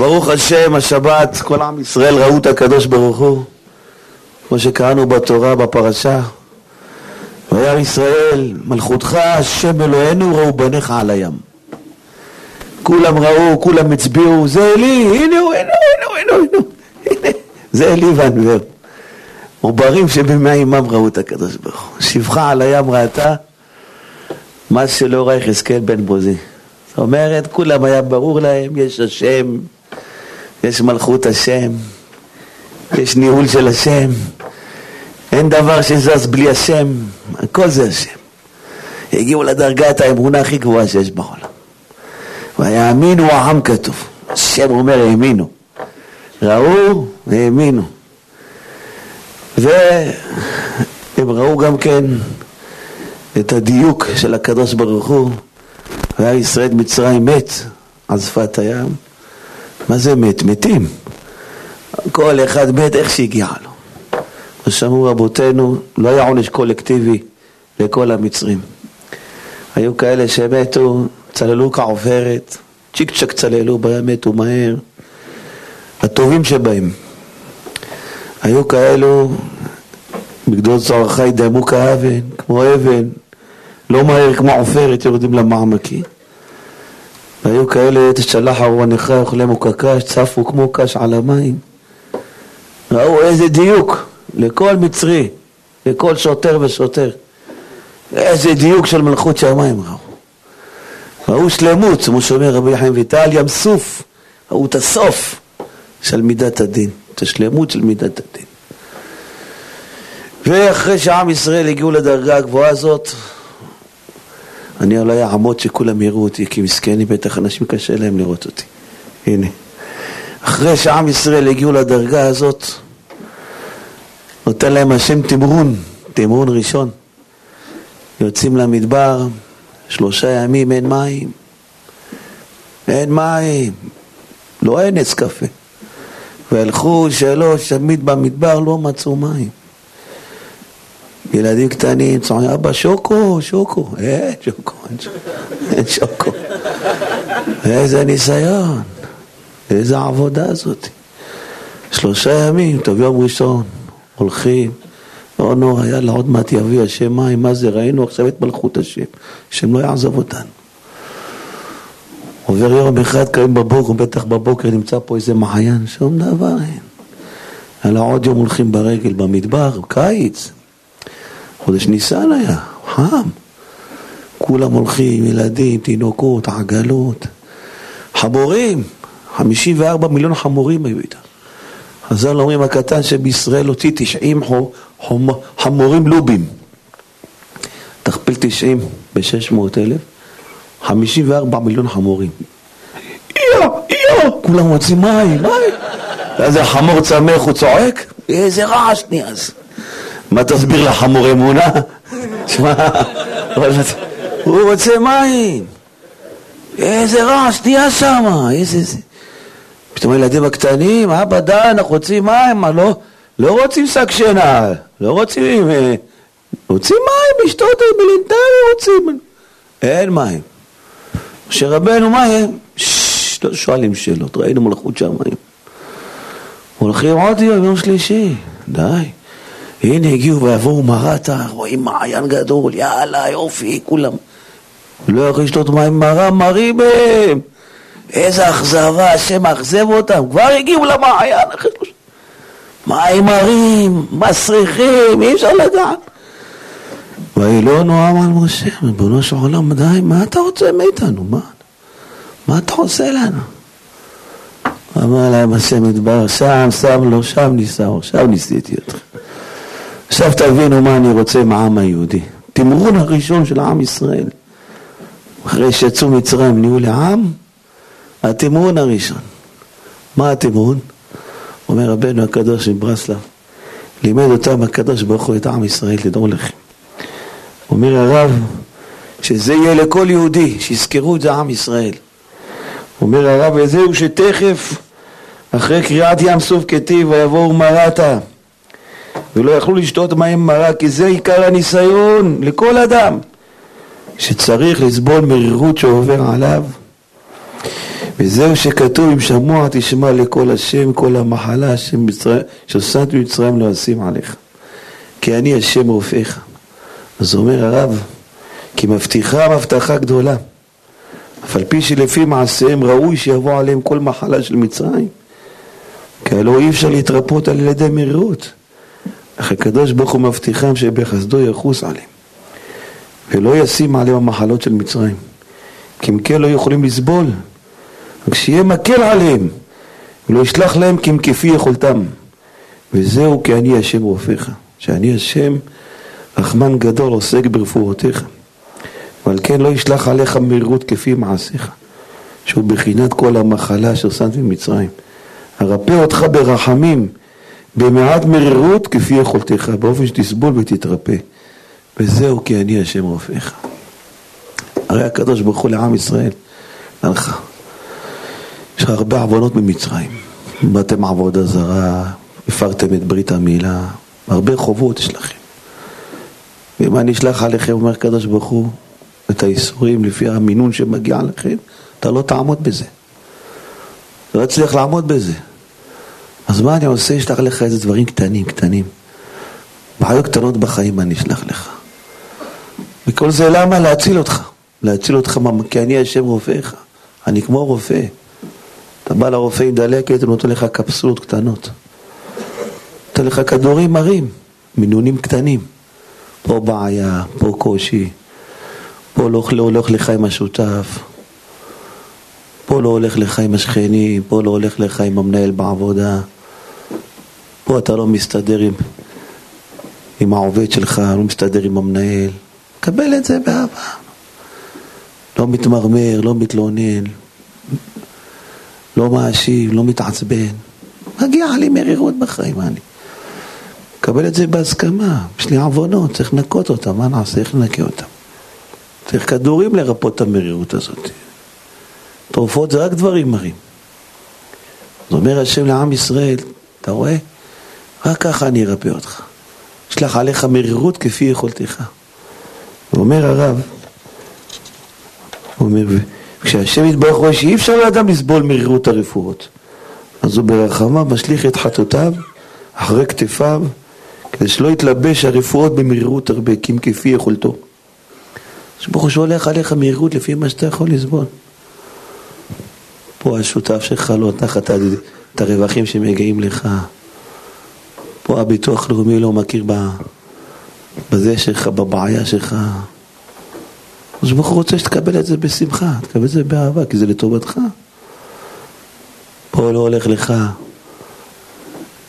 וברוך השם, השבת, כל עם ישראל ראו את הקדוש ברוך הוא, כמו שקראנו בתורה, בפרשה. וירא ישראל, מלכותך השם אלוהינו, ראו בניך על הים. כולם ראו, כולם הצביעו, זה אלי, הנה הוא, הנה הוא, הנה הוא, הנה הוא, הנה, זה אלי ואנבר. עוברים שבמי עמם ראו את הקדוש ברוך הוא. שפחה על הים ראתה, מה שלא ראה יחזקאל בן בוזי. זאת אומרת, כולם היה ברור להם, יש השם, יש מלכות השם, יש ניהול של השם, אין דבר שזז בלי השם, הכל זה השם. הגיעו לדרגת האמונה הכי גבוהה שיש בעולם. ויאמינו העם כתוב, השם אומר האמינו. ראו והאמינו. והם ראו גם כן את הדיוק של הקדוש ברוך הוא, והיה ישראל מצרים מת על שפת הים. מה זה מת? מתים. כל אחד מת איך שהגיע לו. ושמעו רבותינו, לא היה עונש קולקטיבי לכל המצרים. היו כאלה שמתו, צללו כעופרת, צ'יק צ'ק צללו מתו מהר. הטובים שבהם. היו כאלו, בגדול צורך ידמו כאבן, כמו אבן, לא מהר כמו עופרת, יורדים למעמקים. והיו כאלה, תשלח ארונך, אוכלי מוקקש, צפו כמו קש על המים. ראו איזה דיוק לכל מצרי, לכל שוטר ושוטר. איזה דיוק של מלכות שמיים ראו. ראו שלמות, כמו שאומר רבי חיים ויטל, ים סוף, ראו את הסוף של מידת הדין, את השלמות של מידת הדין. ואחרי שעם ישראל הגיעו לדרגה הגבוהה הזאת, אני אולי אעמוד שכולם יראו אותי, כי מסכנים בטח אנשים קשה להם לראות אותי. הנה. אחרי שעם ישראל הגיעו לדרגה הזאת, נותן להם השם תמרון, תמרון ראשון. יוצאים למדבר, שלושה ימים אין מים. אין מים, לא אין עץ קפה. והלכו שלוש תמיד במדבר, לא מצאו מים. ילדים קטנים צועקים, אבא שוקו, שוקו. אין שוקו, אין שוקו. איזה ניסיון, איזה עבודה זאת. שלושה ימים, טוב יום ראשון, הולכים, לא נורא, יאללה, עוד מעט יביא השם מים, מה זה, ראינו עכשיו את מלכות השם, השם לא יעזוב אותנו. עובר יום אחד, קיים בבוקר, בטח בבוקר נמצא פה איזה מעיין, שום דבר אין. יאללה, עוד יום הולכים ברגל במדבר, קיץ, חודש ניסן היה, חם. כולם הולכים, ילדים, תינוקות, עגלות, חמורים, 54 מיליון חמורים היו איתם. חז"ל אומרים, הקטן שבישראל הוציא 90 חמורים לובים. תכפיל 90 ב-600 אלף, 54 מיליון חמורים. איו, איו, כולם רוצים מים, מים. ואז החמור צמח, הוא צועק, איזה רעש נהיה. מה תסביר לחמור אמונה? שמע, הוא רוצה מים. איזה רעש נהיה שם, איזה זה. פתאום הילדים הקטנים, אבא די, אנחנו רוצים מים, לא, לא רוצים שק שינה, לא רוצים, אה, רוצים מים, לשתות בלינטרי רוצים. אין מים. משה רבנו, מה הם? לא שואלים שאלות, ראינו מלכות שמיים. הולכים עוד יום, יום שלישי, די. הנה הגיעו ויבואו מרתה, רואים מעיין גדול, יאללה, יופי, כולם. לא יכול לשתות מים מרה, מרים בהם. איזה אכזבה, השם מאכזב אותם. כבר הגיעו למעיין. מים מרים, מסריחים, אי אפשר לדעת. וילא נועם על משה, ריבונו של עולם, די, מה אתה רוצה מאיתנו? מה? מה אתה עושה לנו? אמר להם השם מדבר, שם, שם לו, שם ניסה, עכשיו ניסיתי אתכם. עכשיו תבינו מה אני רוצה מהעם היהודי. תמרון הראשון של עם ישראל. אחרי שיצאו מצרים נהיו לעם, התמרון הראשון. מה התמרון? אומר רבנו הקדוש מברסלב, לימד אותם הקדוש ברוך הוא את עם ישראל, תדעו לכם. אומר הרב, שזה יהיה לכל יהודי, שיזכרו את זה עם ישראל. אומר הרב, וזהו שתכף אחרי קריאת ים סוף כתיב ויבואו מרתה ולא יכלו לשתות מים מרה כי זה עיקר הניסיון לכל אדם שצריך לסבול מרירות שעובר עליו וזהו שכתוב, אם שמוע תשמע לקול השם, כל המחלה ששמת במצרים לא אשים עליך. כי אני השם רופאיך. אז אומר הרב, כי מבטיחה מבטחה גדולה. אף על פי שלפי מעשיהם ראוי שיבוא עליהם כל מחלה של מצרים. כי הלא אי אפשר להתרפות על ידי מרירות. אך הקדוש ברוך הוא מבטיחם שבחסדו יחוס עליהם. ולא ישים עליהם המחלות של מצרים. כי אם כן לא יכולים לסבול. רק שיהיה מקל עליהם, ולא ישלח להם כי אם יכולתם. וזהו כי אני השם רופאיך. שאני השם רחמן גדול עוסק ברפואותיך. ועל כן לא ישלח עליך מרירות כפי מעשיך, שהוא בחינת כל המחלה אשר שמת במצרים. ארפא אותך ברחמים, במעט מרירות כפי יכולתך, באופן שתסבול ותתרפא. וזהו כי אני השם רופאיך. הרי הקדוש ברוך הוא לעם ישראל, לך, יש לך הרבה עוונות במצרים. באתם עבודה זרה, הפרתם את ברית המילה, הרבה חובות יש לכם. ואם אני אשלח עליכם, אומר הקדוש ברוך הוא, את האיסורים לפי המינון שמגיע לכם, אתה לא תעמוד בזה. אתה לא תצליח לעמוד בזה. אז מה אני עושה? אשלח לך איזה דברים קטנים, קטנים. בעיות קטנות בחיים אני אשלח לך. וכל זה למה? להציל אותך. להציל אותך, כי אני השם רופאיך. אני כמו רופא. אתה בא לרופא עם דלקת, הוא נותן לך קפסולות קטנות. נותן לך כדורים מרים, מינונים קטנים. פה בעיה, פה קושי, פה לא, הולך לך עם השותף, פה לא הולך לך עם השכנים, פה לא הולך לך עם המנהל בעבודה, פה אתה לא מסתדר עם, עם העובד שלך, לא מסתדר עם המנהל. קבל את זה באהבה. לא מתמרמר, לא מתלונן, לא מאשים, לא מתעצבן. מגיע לי מרירות בחיים, אני. קבל את זה בהסכמה, יש לי עוונות, צריך לנקות אותם, מה נעשה, איך ננקה אותם? צריך כדורים לרפות את המרירות הזאת. תרופות זה רק דברים מרים. אז אומר השם לעם ישראל, אתה רואה? רק ככה אני ארפא אותך. אשלח עליך מרירות כפי יכולתך. ואומר הרב, אומר, כשהשם יתברך רואה שאי אפשר לאדם לסבול מרירות הרפואות, אז הוא ברחמה משליך את חטאותיו אחרי כתפיו, כדי שלא יתלבש הרפואות במרירות הרבה, כי אם כפי יכולתו. שברוך הוא שולח עליך מהירות לפי מה שאתה יכול לסבול. פה השותף שלך לא תחת את הרווחים שמגיעים לך. פה הביטוח לאומי לא מכיר בזה שלך, בבעיה שלך. אז הוא רוצה שתקבל את זה בשמחה, תקבל את זה באהבה, כי זה לטובתך. פה לא הולך לך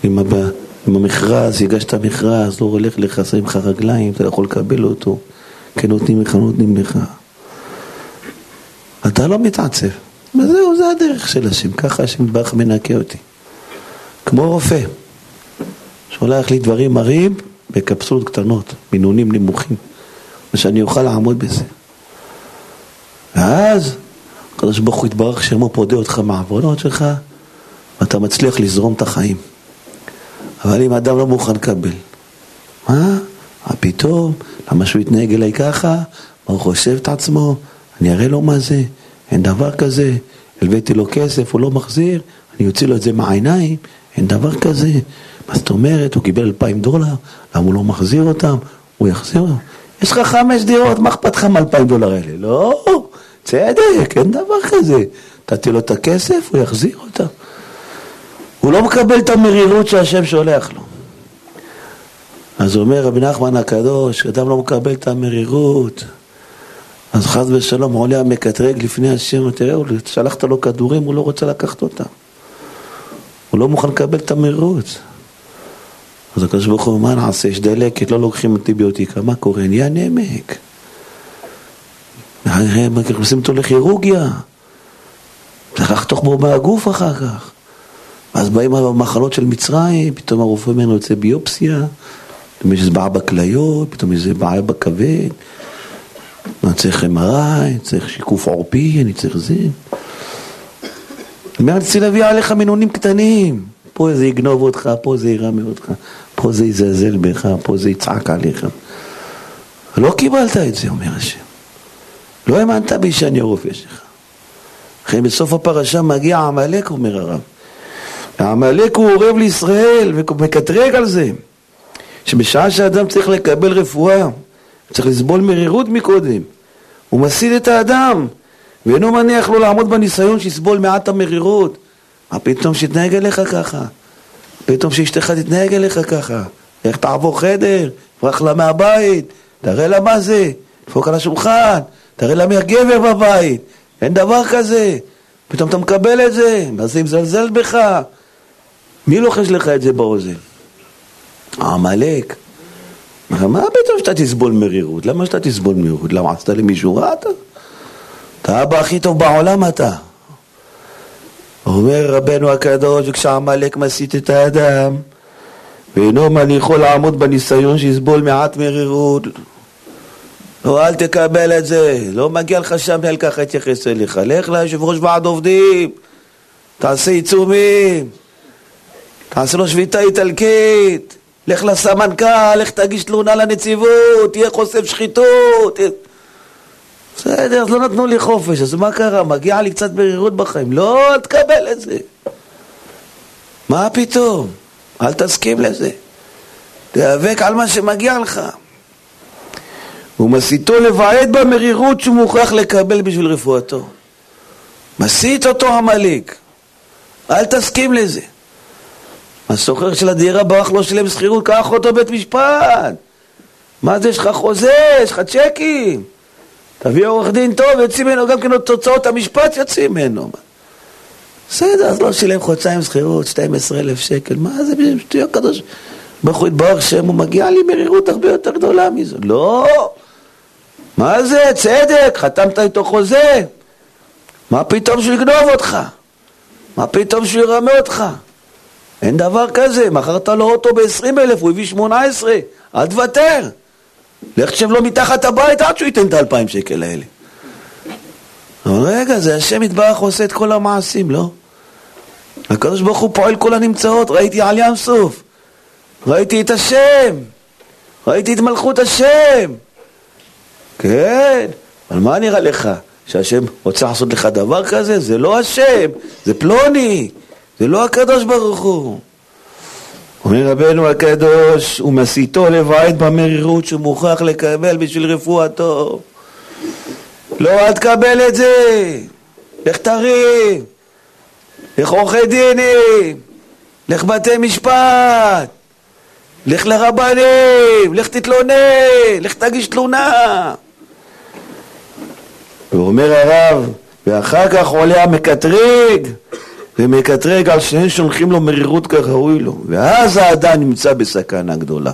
עם, הבא, עם המכרז, הגשת מכרז, לא הולך לך, שמים לך רגליים, אתה לא יכול לקבל אותו. כן נותנים לך, נותנים לך. אתה לא מתעצב. וזהו, זה הדרך של השם, ככה השם יתברך מנקה אותי. כמו רופא, שולח לי דברים מרים בקפסולות קטנות, מינונים נמוכים, ושאני אוכל לעמוד בזה. ואז הקדוש ברוך הוא יתברך שמו פודה אותך מהעוונות שלך, ואתה מצליח לזרום את החיים. אבל אם אדם לא מוכן לקבל, מה? מה פתאום? למה שהוא יתנהג אליי ככה? מה הוא חושב את עצמו? אני אראה לו מה זה, אין דבר כזה. הלוויתי לו כסף, הוא לא מחזיר, אני אוציא לו את זה מהעיניים, אין דבר כזה. מה זאת אומרת? הוא קיבל אלפיים דולר, למה הוא לא מחזיר אותם? הוא יחזיר אותם. יש לך חמש דירות, מה אכפת לך מאלפיים דולר האלה? לא, צדק, אין דבר כזה. נתתי לו את הכסף, הוא יחזיר אותם. הוא לא מקבל את המרירות שהשם שולח לו. אז אומר רבי נחמן הקדוש, אדם לא מקבל את המרירות, אז חס ושלום עולה המקטרג לפני השם, תראה, הוא שלחת לו כדורים, הוא לא רוצה לקחת אותם. הוא לא מוכן לקבל את המרירות. אז הקדוש ברוך הוא, מה נעשה? יש דלקת, לא לוקחים אנטיביוטיקה, מה קורה? נהיה נמק. עושים אותו לכירורגיה. צריך לחתוך בו מהגוף אחר כך. ואז באים המחלות של מצרים, פתאום הרופא לו, יוצא ביופסיה, פתאום יש איזה בעיה בכליות, פתאום יש איזה בעיה בכבד, אני צריך MRI, צריך שיקוף עורפי, אני צריך זה. אני צריך להביא עליך מינונים קטנים. פה זה יגנוב אותך, פה זה ירמה אותך, פה זה יזלזל בך, פה זה יצעק עליך. לא קיבלת את זה, אומר השם. לא האמנת בי שאני הרופא שלך. לכן בסוף הפרשה מגיע עמלק, אומר הרב. העמלק הוא אורב לישראל ומקטרג על זה, שבשעה שאדם צריך לקבל רפואה, צריך לסבול מרירות מקודם, הוא מסית את האדם, ואינו מניח לו לעמוד בניסיון שיסבול מעט המרירות. מה פתאום שיתנהג אליך ככה? פתאום שאשתך תתנהג אליך ככה? איך תעבור חדר? ברח לה מהבית? תראה לה מה זה? דפוק על השולחן? תראה לה מי הגבר בבית? אין דבר כזה. פתאום אתה מקבל את זה, מה זה מזלזל בך? מי לוחש לך את זה באוזן? עמלק. מה פתאום שאתה תסבול מרירות? למה שאתה תסבול מרירות? למה עשית למישהו רע אתה? אתה האבא הכי טוב בעולם אתה. אומר רבנו הקדוש, וכשעמלק מסית את האדם, ואינו מניחו לעמוד בניסיון שיסבול מעט מרירות, לא, אל תקבל את זה, לא מגיע לך שם אל ככה יתייחס אליך. לך ליושב ראש ועד עובדים, תעשה עיצומים, תעשה לו שביתה איטלקית, לך לסמנכ"ל, לך תגיש תלונה לנציבות, תהיה חושף שחיתות. בסדר, אז לא נתנו לי חופש, אז מה קרה? מגיע לי קצת ברירות בחיים. לא, אל תקבל את זה. מה פתאום? אל תסכים לזה. תיאבק על מה שמגיע לך. ומסיתו לבעט במרירות שהוא מוכרח לקבל בשביל רפואתו. מסית אותו עמלק. אל תסכים לזה. הסוחר של הדירה ברח לא שילם שכירות, קח אותו בית משפט. מה זה, יש לך חוזה, יש לך צ'קים. תביא עורך דין טוב, יוציא ממנו גם כן תוצאות המשפט, יוציא ממנו. בסדר, אז לא שילם חודשיים שכירות, 12 אלף שקל, מה זה שטויות קדוש? ברוך הוא יתברך שם, הוא מגיע לי מרירות הרבה יותר גדולה מזו. לא! מה זה? צדק, חתמת איתו חוזה. מה פתאום שהוא יגנוב אותך? מה פתאום שהוא ירמה אותך? אין דבר כזה, מכרת לו אוטו ב-20 אלף, הוא הביא 18, אל תוותר. לך תשב לו מתחת הבית עד שהוא ייתן את האלפיים שקל האלה. אבל רגע, זה השם יתברך עושה את כל המעשים, לא? הקדוש ברוך הוא פועל כל הנמצאות, ראיתי על ים סוף, ראיתי את השם, ראיתי את מלכות השם. כן, אבל מה נראה לך? שהשם רוצה לעשות לך דבר כזה? זה לא השם, זה פלוני, זה לא הקדוש ברוך הוא. אומר רבנו הקדוש, ומסיתו לבעט במרירות שהוא מוכרח לקבל בשביל רפואתו. לא, אל תקבל את זה. לך תריב, לך עורכי דינים, לך בתי משפט, לך לרבנים, לך תתלונן, לך תגיש תלונה. ואומר הרב, ואחר כך עולה המקטרג, ומקטרג על שניהם שולחים לו מרירות כראוי לו, ואז האדם נמצא בסכנה גדולה,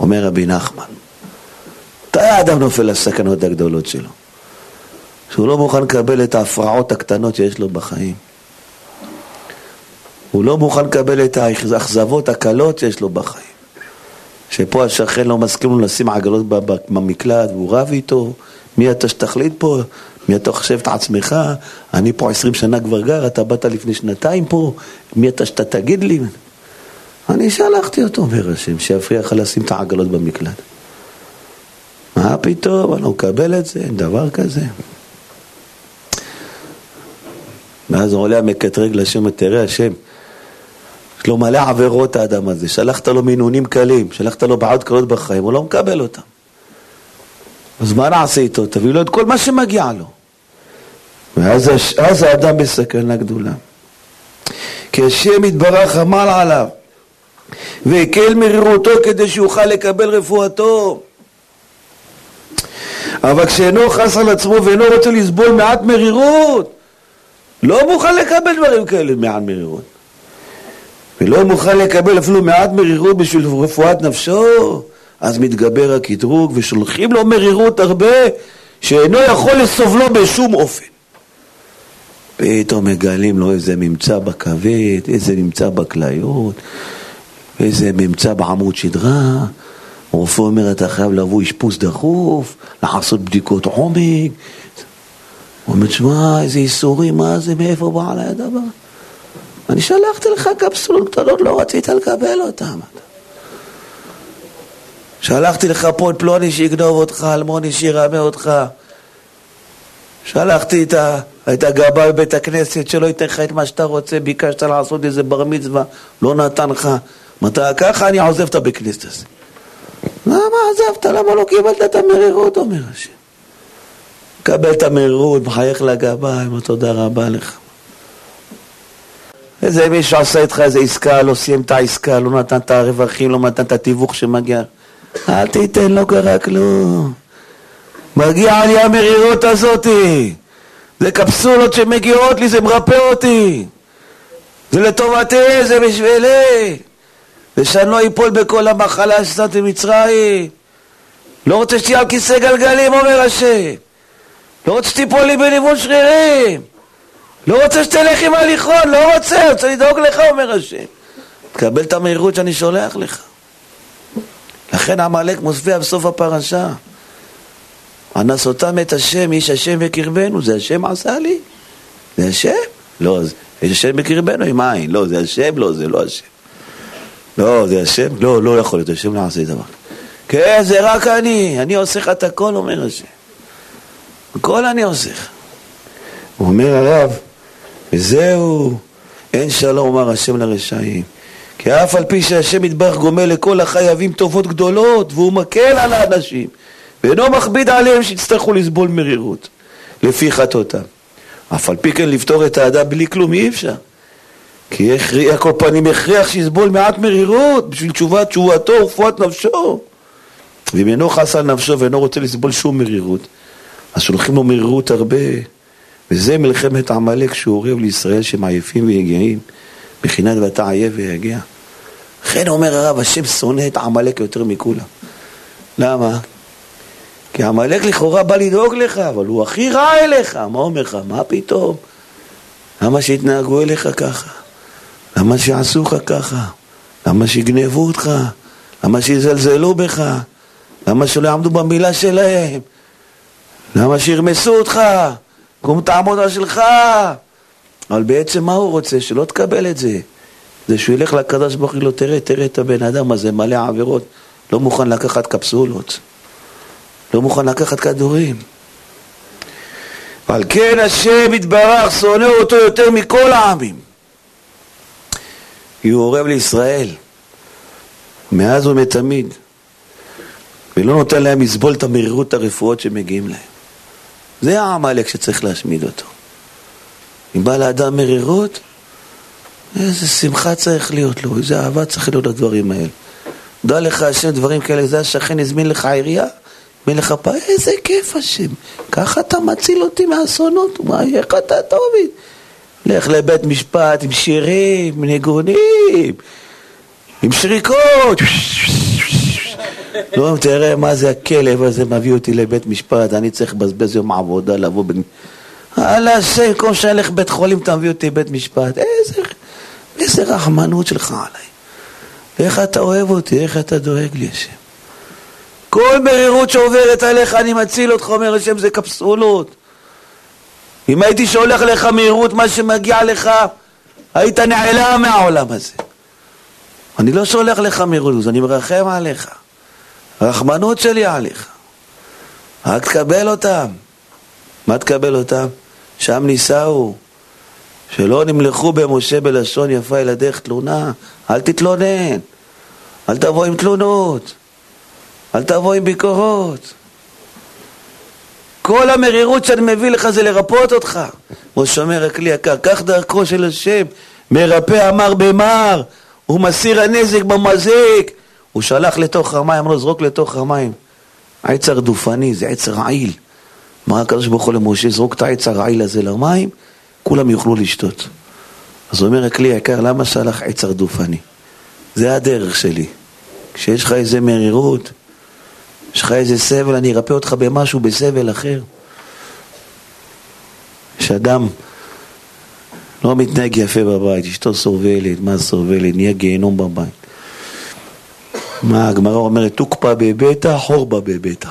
אומר רבי נחמן. מתי האדם נופל לסכנות הגדולות שלו? שהוא לא מוכן לקבל את ההפרעות הקטנות שיש לו בחיים. הוא לא מוכן לקבל את האכזבות הקלות שיש לו בחיים. שפה השכן לא מסכים לו לשים עגלות במקלט והוא רב איתו, מי אתה שתחליט פה? מי אתה חושב את עצמך? אני פה עשרים שנה כבר גר, אתה באת לפני שנתיים פה, מי אתה שאתה תגיד לי? אני שלחתי אותו, אומר השם, שיפריע לך לשים את העגלות במקלט. מה פתאום, אני לא מקבל את זה, דבר כזה. ואז עולה המקטרג לשם, תראה השם, יש לו מלא עבירות האדם הזה, שלחת לו מינונים קלים, שלחת לו בעיות קלות בחיים, הוא לא מקבל אותם. אז מה נעשה איתו? תביא לו את כל מה שמגיע לו. ואז אז האדם בסכנה גדולה. כי השם יתברך עמל עליו והקל מרירותו כדי שיוכל לקבל רפואתו. אבל כשאינו חס על עצמו ואינו רוצה לסבול מעט מרירות, לא מוכן לקבל דברים כאלה מעט מרירות. ולא מוכן לקבל אפילו מעט מרירות בשביל רפואת נפשו, אז מתגבר הקטרוג ושולחים לו מרירות הרבה שאינו יכול לסובלו בשום אופן. פתאום מגלים לו איזה ממצא בכבד, איזה ממצא בכליות, איזה ממצא בעמוד שדרה. הרופא אומר, אתה חייב לבוא אשפוז דחוף, לעשות בדיקות עומק. הוא אומר, תשמע, איזה ייסורים, מה זה, מאיפה בא עליי הדבר? אני שלחתי לך קפסולות קטנות, לא רצית לקבל אותן. שלחתי לך פה את פלוני שיגנוב אותך, אלמוני שירמה אותך. שלחתי את, ה, את הגבאי בבית הכנסת שלא ייתן לך את מה שאתה רוצה, ביקשת לעשות איזה בר מצווה, לא נתן לך. מתי ככה אני עוזב את הבית כנסת הזה. למה עזבת? למה לא קיבלת את המרירות, אומר השם. קבל את המרירות, מחייך לגבאי, אומר תודה רבה לך. איזה מישהו עשה איתך איזה עסקה, לא סיים את העסקה, לא נתן את הרווחים, לא נתן את התיווך שמגיע. אל תיתן, לא קרה כלום. מגיע לי המרירות הזאתי. זה קפסולות שמגיעות לי, זה מרפא אותי. זה לטובתי, זה בשבילי. ושאני לא אפול בכל המחלה ששמתי במצרים. לא רוצה שתהיה על כיסא גלגלים, אומר השם. לא רוצה שתיפול לי בניוון שרירים. לא רוצה שתלך עם הליכון, לא רוצה, רוצה לדאוג לך, אומר השם. תקבל את המהירות שאני שולח לך. לכן עמלק מופיע בסוף הפרשה. אנסותם את השם, איש השם בקרבנו, זה השם עשה לי? זה השם? לא, יש השם בקרבנו עם עין, לא, זה השם? לא, זה לא השם. לא, זה השם? לא, לא יכול להיות, השם לא עושה דבר. כן, זה רק אני, אני עושה לך את הכל, אומר השם. הכל אני עושה. הוא אומר הרב, וזהו, אין שלום, אמר השם לרשעים. כי אף על פי שהשם יתברך גומל לכל החייבים טובות גדולות, והוא מקל על האנשים, ואינו מכביד עליהם שיצטרכו לסבול מרירות, לפי חטאותם. אף על פי כן לפתור את האדם בלי כלום אי אפשר. כי הכריע כל פנים הכריח שיסבול מעט מרירות בשביל תשובת תשובתו ורפואת נפשו. ואם אינו חס על נפשו ואינו רוצה לסבול שום מרירות, אז שולחים לו מרירות הרבה. וזה מלחמת עמלק שהוא אורב לישראל שהם עייפים ויגעים, בחינת ואתה עייף ויגע. לכן אומר הרב, השם שונא את עמלק יותר מכולם. למה? כי עמלק לכאורה בא לדאוג לך, אבל הוא הכי רע אליך. מה אומר לך? מה פתאום? למה שיתנהגו אליך ככה? למה שיעשו לך ככה? למה שיגנבו אותך? למה שיזלזלו בך? למה שלא יעמדו במילה שלהם? למה שירמסו אותך? קום את העמודה שלך. אבל בעצם מה הוא רוצה? שלא תקבל את זה. זה שהוא ילך לקדוש ברוך הוא, תראה, תראה את הבן אדם הזה מלא עבירות, לא מוכן לקחת קפסולות, לא מוכן לקחת כדורים. על כן השם יתברך שונא אותו יותר מכל העמים. כי הוא אורב לישראל, מאז ומתמיד, ולא נותן להם לסבול את המרירות הרפואות שמגיעים להם. זה העמלק שצריך להשמיד אותו. אם בא לאדם מרירות, איזה שמחה צריך להיות לו, איזה אהבה צריך להיות לדברים האלה. דע לך השם דברים כאלה, זה השכן הזמין לך עירייה, הזמין לך פה, איזה כיף השם, ככה אתה מציל אותי מאסונות, מה, איך אתה טוב לי? לך לבית משפט עם שירים, עם ניגונים, עם שריקות. לא, תראה מה זה הכלב הזה מביא אותי לבית משפט, אני צריך לבזבז יום עבודה, לבוא ב... אללה השם, במקום שאני אלך בית חולים, אתה מביא אותי לבית משפט. איזה, איזה רחמנות שלך עליי. איך אתה אוהב אותי, איך אתה דואג לי, השם. כל מרירות שעוברת עליך, אני מציל אותך, אומר השם, זה קפסולות. אם הייתי שולח לך מהירות מה שמגיע לך, היית נעלם מהעולם הזה. אני לא שולח לך מהירות, אני מרחם עליך. הרחמנות שלי עליך. רק תקבל אותם. מה תקבל אותם? שם נישאו. שלא נמלכו במשה בלשון יפה ילדיך תלונה. אל תתלונן. אל תבוא עם תלונות. אל תבוא עם ביקורות. כל המרירות שאני מביא לך זה לרפות אותך. כמו שאומר הכלי יקר, קח דרכו של השם, מרפא אמר במר, ומסיר הנזק במזיק. הוא שלח לתוך המים, אמר לו, זרוק לתוך המים. עץ הרדופני, זה עץ רעיל. אמר הקדוש ברוך הוא למשה, זרוק את העץ הרעיל הזה למים, כולם יוכלו לשתות. אז אומר הכלי היקר, למה שלח עץ הרדופני? זה הדרך שלי. כשיש לך איזה מרירות, יש לך איזה סבל, אני ארפא אותך במשהו, בסבל אחר. יש אדם לא מתנהג יפה בבית, אשתו סובלת, מה סובלת, נהיה גיהנום בבית. מה הגמרא אומרת? תוקפא בביתא, חורבא בביתא.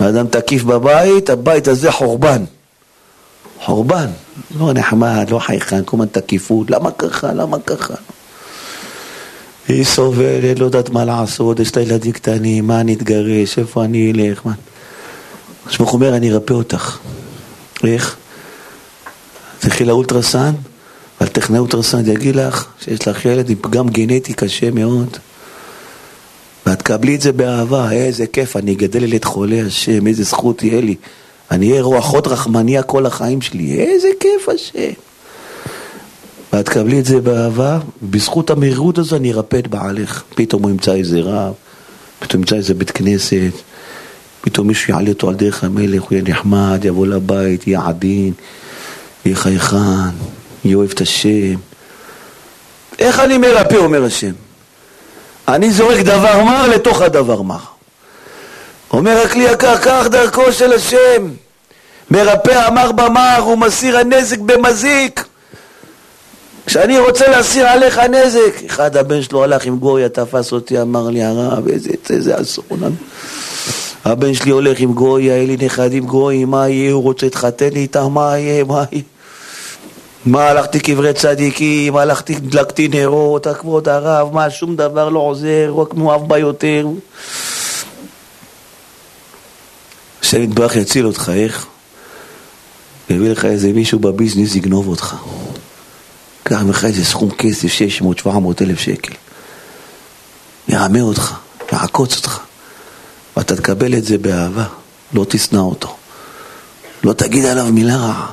האדם תקיף בבית, הבית הזה חורבן. חורבן, לא נחמד, לא חייכן, כל הזמן תקיפות, למה ככה, למה ככה? היא סובלת, לא יודעת מה לעשות, יש לה ילדים קטנים, מה אני אתגרש, איפה אני אלך, מה... ברוך אומר, אני ארפא אותך. איך? תלכי לאולטרסאנד, אבל טכנאי אולטרסאנד יגיד לך שיש לך ילד עם פגם גנטי קשה מאוד. ואת קבלי את זה באהבה, איזה כיף, אני אגדל ילד חולה, השם, איזה זכות יהיה לי. אני אהיה אחות רחמניה כל החיים שלי, איזה כיף השם. ואת קבלי את זה באהבה, ובזכות המרירות הזו אני ארפא את בעלך. פתאום הוא ימצא איזה רב, פתאום ימצא איזה בית כנסת, פתאום מישהו יעלה אותו על דרך המלך, הוא יהיה נחמד, יבוא לבית, יהיה עדין, יהיה חייכן, יהיה אוהב את השם. איך אני מרפא, אומר השם? אני זורק דבר מר לתוך הדבר מר. אומר הכלי יקר, כך דרכו של השם. מרפא המר במר ומסיר הנזק במזיק. כשאני רוצה להסיר עליך נזק, אחד הבן שלו הלך עם גויה, תפס אותי, אמר לי הרב, איזה, איזה אסון. הבן שלי הולך עם גויה, אין לי נכדים גויים, מה יהיה? הוא רוצה להתחתן איתם, מה יהיה? מה יהיה? מה הלכתי קברי צדיקים, הלכתי, דלקתי נרות, כבוד הרב, מה, שום דבר לא עוזר, רק מאוהב בה יותר. השם יתברך יציל אותך, איך? יביא לך איזה מישהו בביזנס, יגנוב אותך. קח ממך איזה סכום כסף, 600, 700 אלף שקל. ירמה אותך, יעקוץ אותך. ואתה תקבל את זה באהבה, לא תשנא אותו. לא תגיד עליו מילה רעה.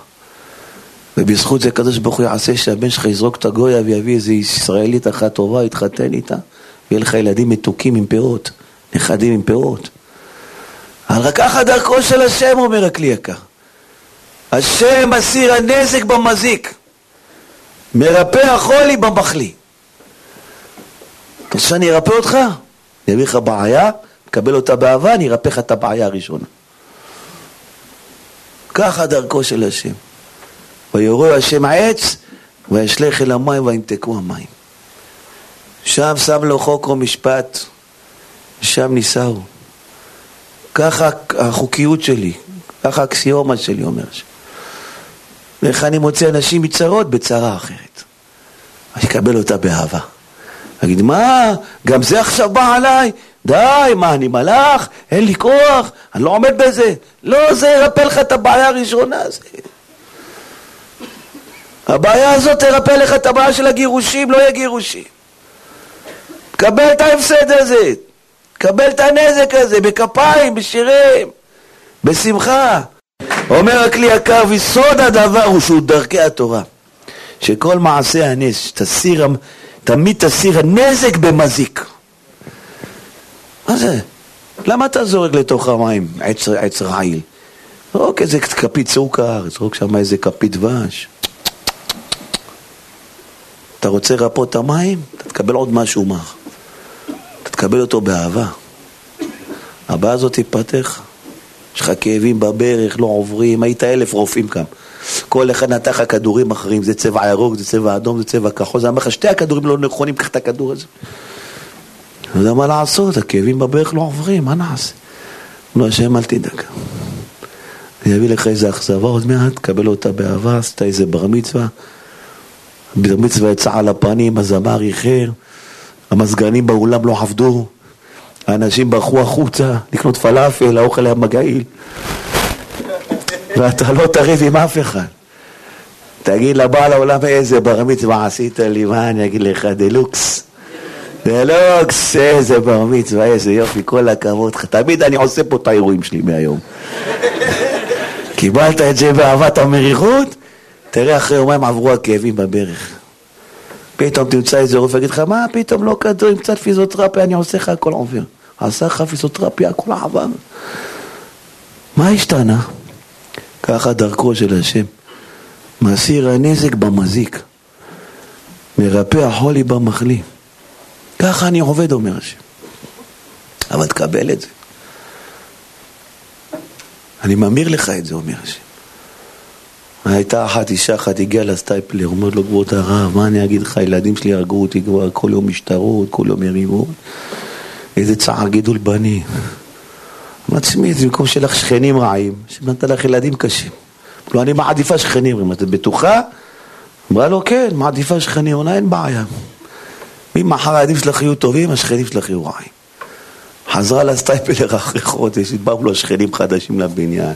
ובזכות זה הקדוש ברוך הוא יעשה שהבן שלך יזרוק את הגויה ויביא איזו ישראלית אחת טובה, יתחתן איתה, ויהיה לך ילדים מתוקים עם פירות, נכדים עם פירות. אבל רק ככה דרכו של השם, אומר הכלי יקר. השם מסיר הנזק במזיק, מרפא החולי במחלי. אתה רוצה שאני ארפא אותך? אני אביא לך בעיה, תקבל אותה באהבה, אני ארפא לך את הבעיה הראשונה. ככה דרכו של השם. ויורה השם עץ, וישלך אל המים וימתקו המים. שם שם לו חוק ומשפט, שם נישאו. ככה החוקיות שלי, ככה האקסיומה שלי אומר השם. ואיך אני מוצא אנשים מצרות? בצרה אחרת. אני אקבל אותה באהבה. אגיד, מה, גם זה עכשיו בא עליי? די, מה, אני מלאך? אין לי כוח? אני לא עומד בזה. לא, זה ירפא לך את הבעיה הראשונה. זה... הבעיה הזאת תרפא לך את הבעיה של הגירושים, לא יהיה גירושים. קבל את ההפסד הזה, קבל את הנזק הזה, בכפיים, בשירים, בשמחה. אומר הכלי יקר, ויסוד הדבר הוא שהוא דרכי התורה. שכל מעשה הנס, תסיר, תמיד תסיר הנזק במזיק. מה זה? למה אתה זורק לתוך המים עץ, עץ רעיל? זרוק איזה כפית סוכר, זרוק שם איזה כפית דבש. אתה רוצה לרפות את המים? אתה תקבל עוד משהו מר. אתה תקבל אותו באהבה. הבעיה הזאת תיפתח. יש לך כאבים בברך, לא עוברים, היית אלף רופאים כאן. כל אחד נתן לך כדורים אחרים, זה צבע ירוק, זה צבע אדום, זה צבע כחול, זה אמר לך, שתי הכדורים לא נכונים, קח את הכדור הזה. לא יודע מה לעשות, הכאבים בברך לא עוברים, מה נעשה? לא, השם אל תדאג. אני אביא לך איזה אכזבה עוד מעט, תקבל אותה באהבה, עשית איזה בר מצווה. בר מצווה יצא על הפנים, הזמר איחר, המזגנים באולם לא עבדו, האנשים ברחו החוצה לקנות פלאפל, האוכל היה מגעיל. ואתה לא תריב עם אף אחד. תגיד לבעל העולם איזה בר מצווה עשית לי, מה אני אגיד לך, דלוקס. דלוקס, איזה בר מצווה, איזה יופי, כל הכבוד לך. תמיד אני עושה פה את האירועים שלי מהיום. קיבלת את זה באהבה את המרירות? תראה, אחרי יומיים עברו הכאבים בברך. פתאום תמצא איזה רופא, יגיד לך, מה פתאום לא כדור עם קצת פיזיותרפיה, אני עושה לך הכל עובר. עשה לך פיזיותרפיה, הכל עבר. מה השתנה? ככה דרכו של השם. מסיר הנזק במזיק, מרפא החולי במחלי. ככה אני עובד, אומר השם. אבל תקבל את זה. אני ממיר לך את זה, אומר השם. הייתה אחת, אישה אחת, הגיעה לסטייפלר, אומרת לו, כבוד הרב, מה אני אגיד לך, הילדים שלי הרגו אותי כבר כל יום משטרות, כל יום יריבות, איזה צער גידול בני. תשמעי, במקום שלך שכנים רעים, שנתן לך ילדים קשים. לא, אני מעדיפה שכנים רעים, את בטוחה? אמרה לו, כן, מעדיפה שכנים, עונה, אין בעיה. ממחר הילדים שלך יהיו טובים, השכנים שלך יהיו רעים. חזרה לסטייפלר אחרי חודש, באו לו שכנים חדשים לבניין.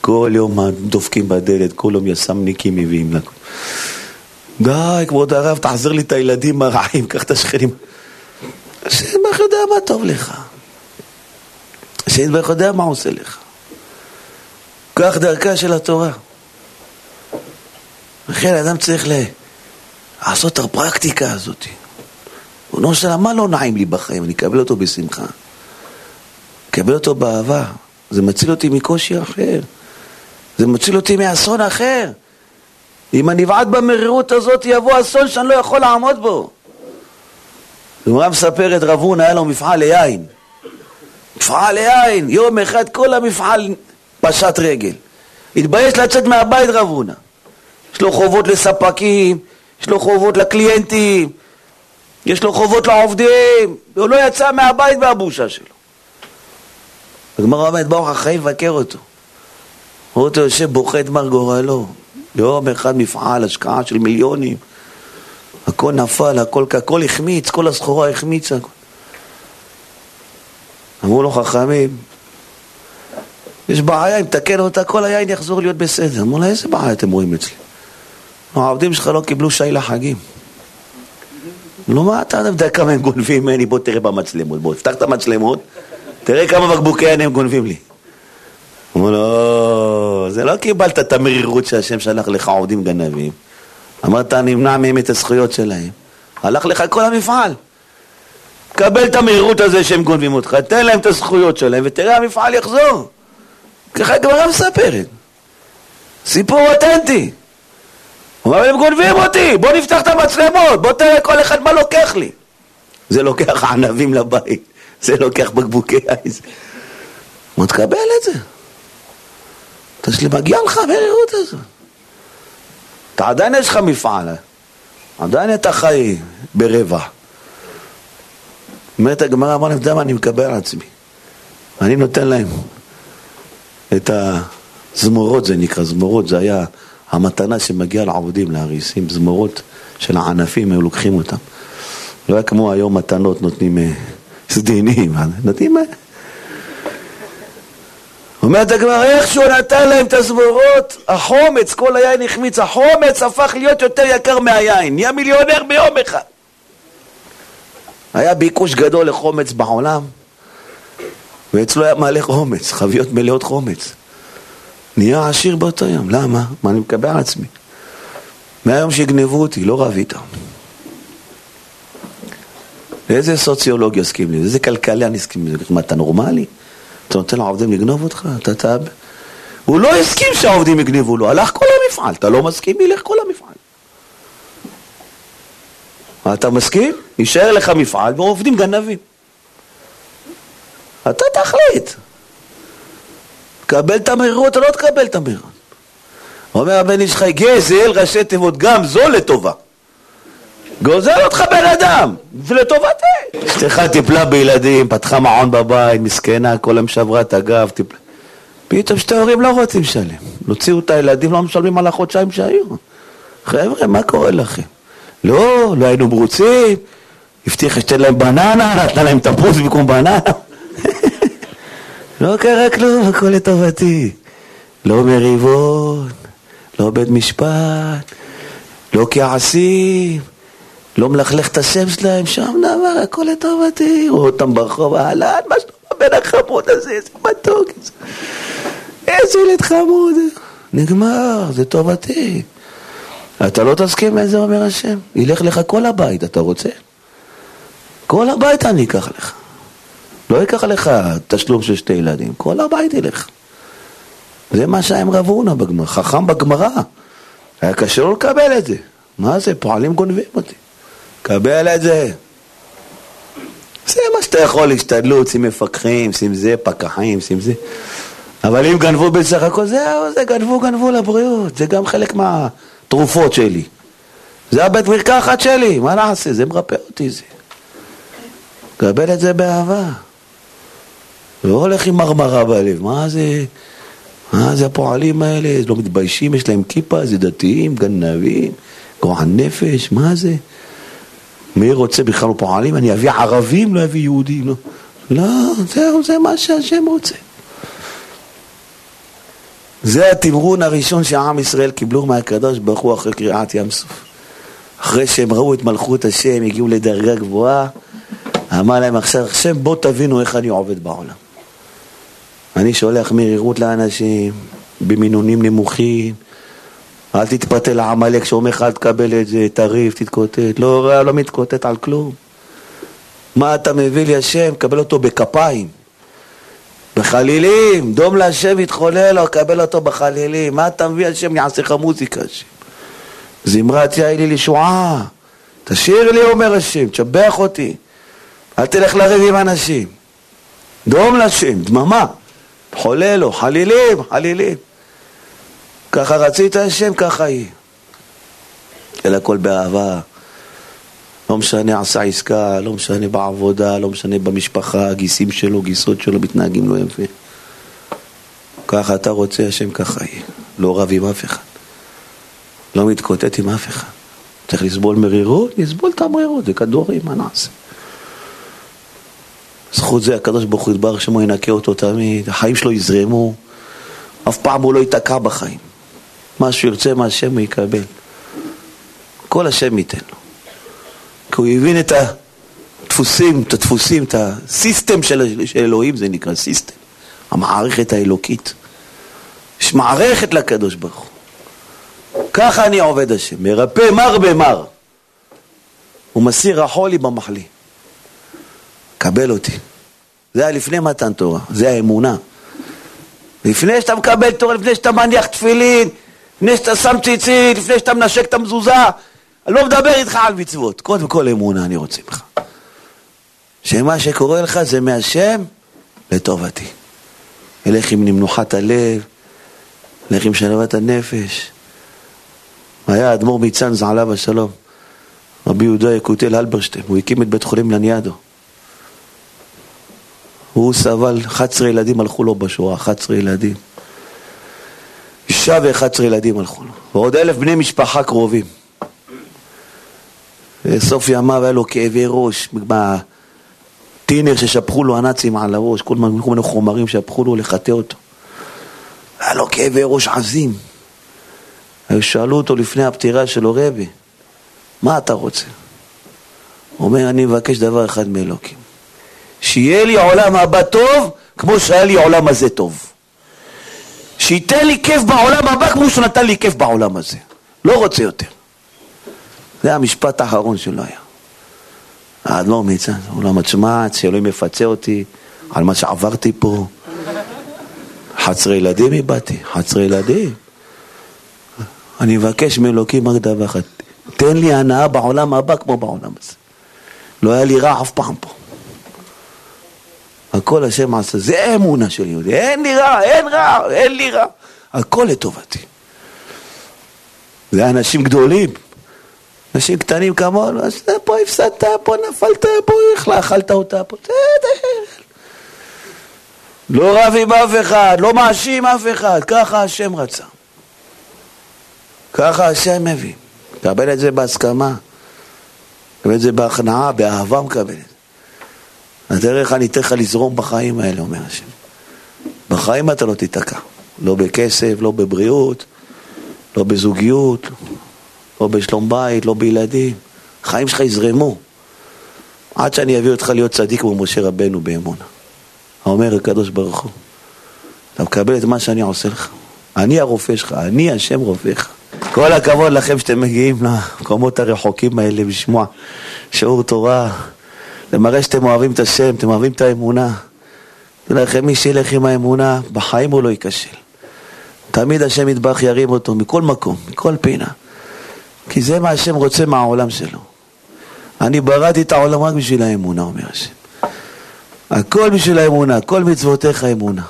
כל יום דופקים בדלת, כל יום יס"מניקים מביאים לנו. די, כבוד הרב, תחזיר לי את הילדים הרעים, קח את השכנים. השם ברוך יודע מה טוב לך. השם ברוך יודע מה עושה לך. כך דרכה של התורה. לכן אדם צריך לעשות את הפרקטיקה הזאת. ריבונו של מה לא נעים לי בחיים? אני אקבל אותו בשמחה. אקבל אותו באהבה. זה מציל אותי מקושי אחר. זה מציל אותי מאסון אחר. אם אני אבעט במרירות הזאת, יבוא אסון שאני לא יכול לעמוד בו. הגמרא מספרת רב הונא, היה לו מפעל ליין. מפעל ליין, יום אחד כל המפעל פשט רגל. התבייש לצאת מהבית רב הונא. יש לו חובות לספקים, יש לו חובות לקליינטים, יש לו חובות לעובדים, והוא לא יצא מהבית מהבושה שלו. הגמרא אומרת, באו החכמים לבקר אותו. רואה אותו יושב בוכה את מר גורלו. יום אחד מפעל, השקעה של מיליונים. הכל נפל, הכל, הכל החמיץ, כל הסחורה החמיצה. אמרו לו חכמים, יש בעיה, אם תקן אותה, כל היין יחזור להיות בסדר. אמרו לה, איזה בעיה אתם רואים אצלי? העובדים שלך לא קיבלו שי לחגים. לא, מה אתה יודע כמה הם גונבים ממני? בוא תראה במצלמות, בוא, תפתח את המצלמות, תראה כמה בקבוקי יין הם גונבים לי. אמרו לו, זה לא קיבלת את המרירות שהשם שלח לך עובדים גנבים. אמרת, נמנע מהם את הזכויות שלהם. הלך לך כל המפעל. קבל את המהירות הזה שהם גונבים אותך, תן להם את הזכויות שלהם ותראה המפעל יחזור. ככה הגמרא מספרת. סיפור אותנטי. הוא אומר, הם גונבים אותי, בוא נפתח את המצלמות, בוא תראה כל אחד מה לוקח לי. זה לוקח ענבים לבית, זה לוקח בקבוקי עיז. בוא תקבל את זה. תשלים, מגיע לך המרירות הזאת. אתה עדיין יש לך מפעל, עדיין אתה חי ברבע. אומרת הגמרא, אמר להם, אתה יודע מה, אני מקבל על עצמי. אני נותן להם את הזמורות, זה נקרא, זמורות, זה היה המתנה שמגיעה לעובדים, להריסים, זמורות של הענפים, היו לוקחים אותם. לא היה כמו היום מתנות נותנים אה, סדינים, נותנים... אומרת הגמרא, איך שהוא נתן להם את הזמורות, החומץ, כל היין החמיץ, החומץ הפך להיות יותר יקר מהיין, נהיה מיליונר ביום אחד. היה ביקוש גדול לחומץ בעולם, ואצלו היה מלא חומץ, חביות מלאות חומץ. נהיה עשיר באותו יום, למה? מה אני מקבל על עצמי? מהיום שיגנבו אותי, לא רב איתם. לאיזה סוציולוג יסכים לי? איזה כלכלן יסכים לי? מה, אתה נורמלי? אתה נותן לעובדים לגנוב אותך? אתה תאב... הוא לא הסכים שהעובדים יגנבו לו, הלך כל המפעל. אתה לא מסכים? ילך כל המפעל. אתה מסכים? יישאר לך מפעל ועובדים גנבים. אתה תחליט. תקבל את המהירות או לא תקבל את המהירות. אומר הבן איש חי גזל, ראשי תיבות, גם זו לטובה. גוזל אותך בן אדם, זה לטובתי. אשתך טיפלה בילדים, פתחה מעון בבית, מסכנה, כל היום שברה את הגב, טיפלה. פתאום שתי הורים לא רוצים לשלם. הוציאו את הילדים, לא משלמים על החודשיים שהיו. חבר'ה, מה קורה לכם? לא, לא היינו מרוצים, הבטיח שתתן להם בננה, נתנה להם תפוז במקום בננה. לא קרה כלום, הכל לטובתי. לא מריבות, לא בית משפט, לא כעסים, לא מלכלך את השם שלהם, שום דבר, הכל לטובתי. רואה אותם ברחוב, אהלן, מה שלום הבן החמוד הזה, איזה מתוק. איזה ילד חמוד. נגמר, זה טובתי. אתה לא תסכים לזה, אומר השם. ילך לך כל הבית, אתה רוצה? כל הבית אני אקח לך. לא ייקח לך תשלום של שתי ילדים, כל הבית ילך. זה מה שהיה עם רב הונא בגמרא, חכם בגמרא. היה קשה לו לקבל את זה. מה זה, פועלים גונבים אותי. קבל את זה. זה מה שאתה יכול, להשתדלות, שים מפקחים, שים זה, פקחים, שים זה. אבל אם גנבו בסך הכל, זהו, זה גנבו, גנבו לבריאות. זה גם חלק מהתרופות שלי. זה הבית מרקחת שלי, מה נעשה? זה מרפא אותי זה. קבל את זה באהבה. לא הולך עם מרמרה בלב, מה זה, מה זה הפועלים האלה, לא מתביישים, יש להם כיפה, זה דתיים, גנבים, גועל נפש, מה זה? מי רוצה בכלל פועלים? אני אביא ערבים, לא אביא יהודים, לא. לא, זהו, זה מה שהשם רוצה. זה התמרון הראשון שעם ישראל קיבלו מהקדוש ברוך הוא אחרי קריעת ים סוף. אחרי שהם ראו את מלכות השם, הגיעו לדרגה גבוהה, אמר להם עכשיו, השם בואו תבינו איך אני עובד בעולם. אני שולח מרירות לאנשים, במינונים נמוכים, אל תתפתה לעמלק שאומר לך אל תקבל את זה, תריב, תתקוטט, לא, לא מתקוטט על כלום. מה אתה מביא לי השם? קבל אותו בכפיים. בחלילים, דום להשם יתחולל לו, קבל אותו בחלילים. מה אתה מביא השם? יעשה לך מוזיקה השם. זמרת יאי לי לישועה. תשאיר לי, אומר השם, תשבח אותי. אל תלך לריב עם אנשים. דום להשם, דממה. חולל לו, חלילים, חלילים. ככה רצית השם, ככה יהיה. אלא הכל באהבה. לא משנה עשה עסקה, לא משנה בעבודה, לא משנה במשפחה, גיסים שלו, גיסות שלו מתנהגים לא יפה. ככה אתה רוצה, השם ככה יהיה. לא רב עם אף אחד. לא מתקוטט עם אף אחד. צריך לסבול מרירות, לסבול את המרירות, זה כדורים, מה נעשה? זכות זה הקדוש ברוך הוא יתברך שמו ינקה אותו תמיד, החיים שלו יזרמו, אף פעם הוא לא ייתקע בחיים. מה שהוא ירצה מהשם הוא יקבל. כל השם ייתן לו. כי הוא הבין את הדפוסים, את הדפוסים, את הסיסטם של, של אלוהים, זה נקרא סיסטם, המערכת האלוקית. יש מערכת לקדוש ברוך הוא. ככה אני עובד השם, מרפא מר במר. הוא מסיר החולי במחלי. קבל אותי. זה היה לפני מתן תורה, זה האמונה. לפני שאתה מקבל תורה, לפני שאתה מניח תפילין, לפני שאתה שם ציצית, לפני שאתה מנשק את המזוזה, אני לא מדבר איתך על מצוות, קודם כל אמונה אני רוצה ממך. שמה שקורה לך זה מהשם לטובתי. אלך עם נמנוחת הלב, אלך עם שלוות הנפש. היה אדמו"ר מצאנז עליו השלום, רבי יהודה יקותל אלברשטיין, הוא הקים את בית חולים לניאדו. הוא סבל, 11 ילדים הלכו לו בשואה, 11 ילדים. אישה ו-11 ילדים הלכו לו, ועוד אלף בני משפחה קרובים. בסוף ימיו היה לו כאבי ראש, טינר ששפכו לו הנאצים על הראש, כל מיני חומרים שפכו לו לחטא אותו. היה לו כאבי ראש עזים. שאלו אותו לפני הפטירה שלו, רבי, מה אתה רוצה? הוא אומר, אני מבקש דבר אחד מאלוקים. שיהיה לי עולם הבא טוב, כמו שהיה לי עולם הזה טוב. שייתן לי כיף בעולם הבא, כמו שהוא נתן לי כיף בעולם הזה. לא רוצה יותר. זה המשפט האחרון שלו היה. האדמו"ר מצד, הוא לא מצ'מץ, שאלוהים יפצה אותי על מה שעברתי פה. 11 ילדים איבדתי, 11 ילדים. אני מבקש מאלוקים רק דבר אחד, תן לי הנאה בעולם הבא כמו בעולם הזה. לא היה לי רע אף פעם פה. הכל השם עשה, זה האמונה של יהודי, אין לי רע, אין רע, אין לי רע, הכל לטובתי. זה אנשים גדולים, אנשים קטנים כמונו, אז פה הפסדת, פה נפלת, פה איך אכלת אותה, פה, בסדר. לא רב עם אף אחד, לא מאשים אף אחד, ככה השם רצה. ככה השם מביא. קבל את זה בהסכמה, קבל את זה בהכנעה, באהבה מקבל את זה. הדרך אני אתן לך לזרום בחיים האלה, אומר השם. בחיים אתה לא תיתקע. לא בכסף, לא בבריאות, לא בזוגיות, לא בשלום בית, לא בילדים. החיים שלך יזרמו. עד שאני אביא אותך להיות צדיק כמו משה רבנו באמונה. אומר הקדוש ברוך הוא, אתה מקבל את מה שאני עושה לך. אני הרופא שלך, אני השם רופאך. כל הכבוד לכם שאתם מגיעים למקומות הרחוקים האלה לשמוע שיעור תורה. זה מראה שאתם אוהבים את השם, אתם אוהבים את האמונה. תדע לכם, מי שילך עם האמונה, בחיים הוא לא ייכשל. תמיד השם ידבח ירים אותו מכל מקום, מכל פינה. כי זה מה השם רוצה מהעולם שלו. אני בראתי את העולם רק בשביל האמונה, אומר השם. הכל בשביל האמונה, כל מצוותיך אמונה.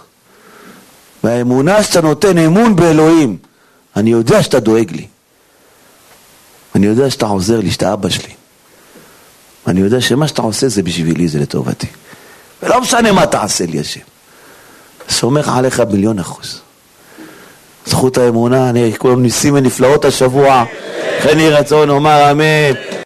והאמונה שאתה נותן אמון באלוהים, אני יודע שאתה דואג לי. אני יודע שאתה עוזר לי, שאתה אבא שלי. אני יודע שמה שאתה עושה זה בשבילי, זה לטובתי. ולא משנה מה תעשה לי השם. סומך עליך מיליון אחוז. זכות האמונה, אני קוראים ניסים ונפלאות השבוע, כן יהי רצון, אומר אמן.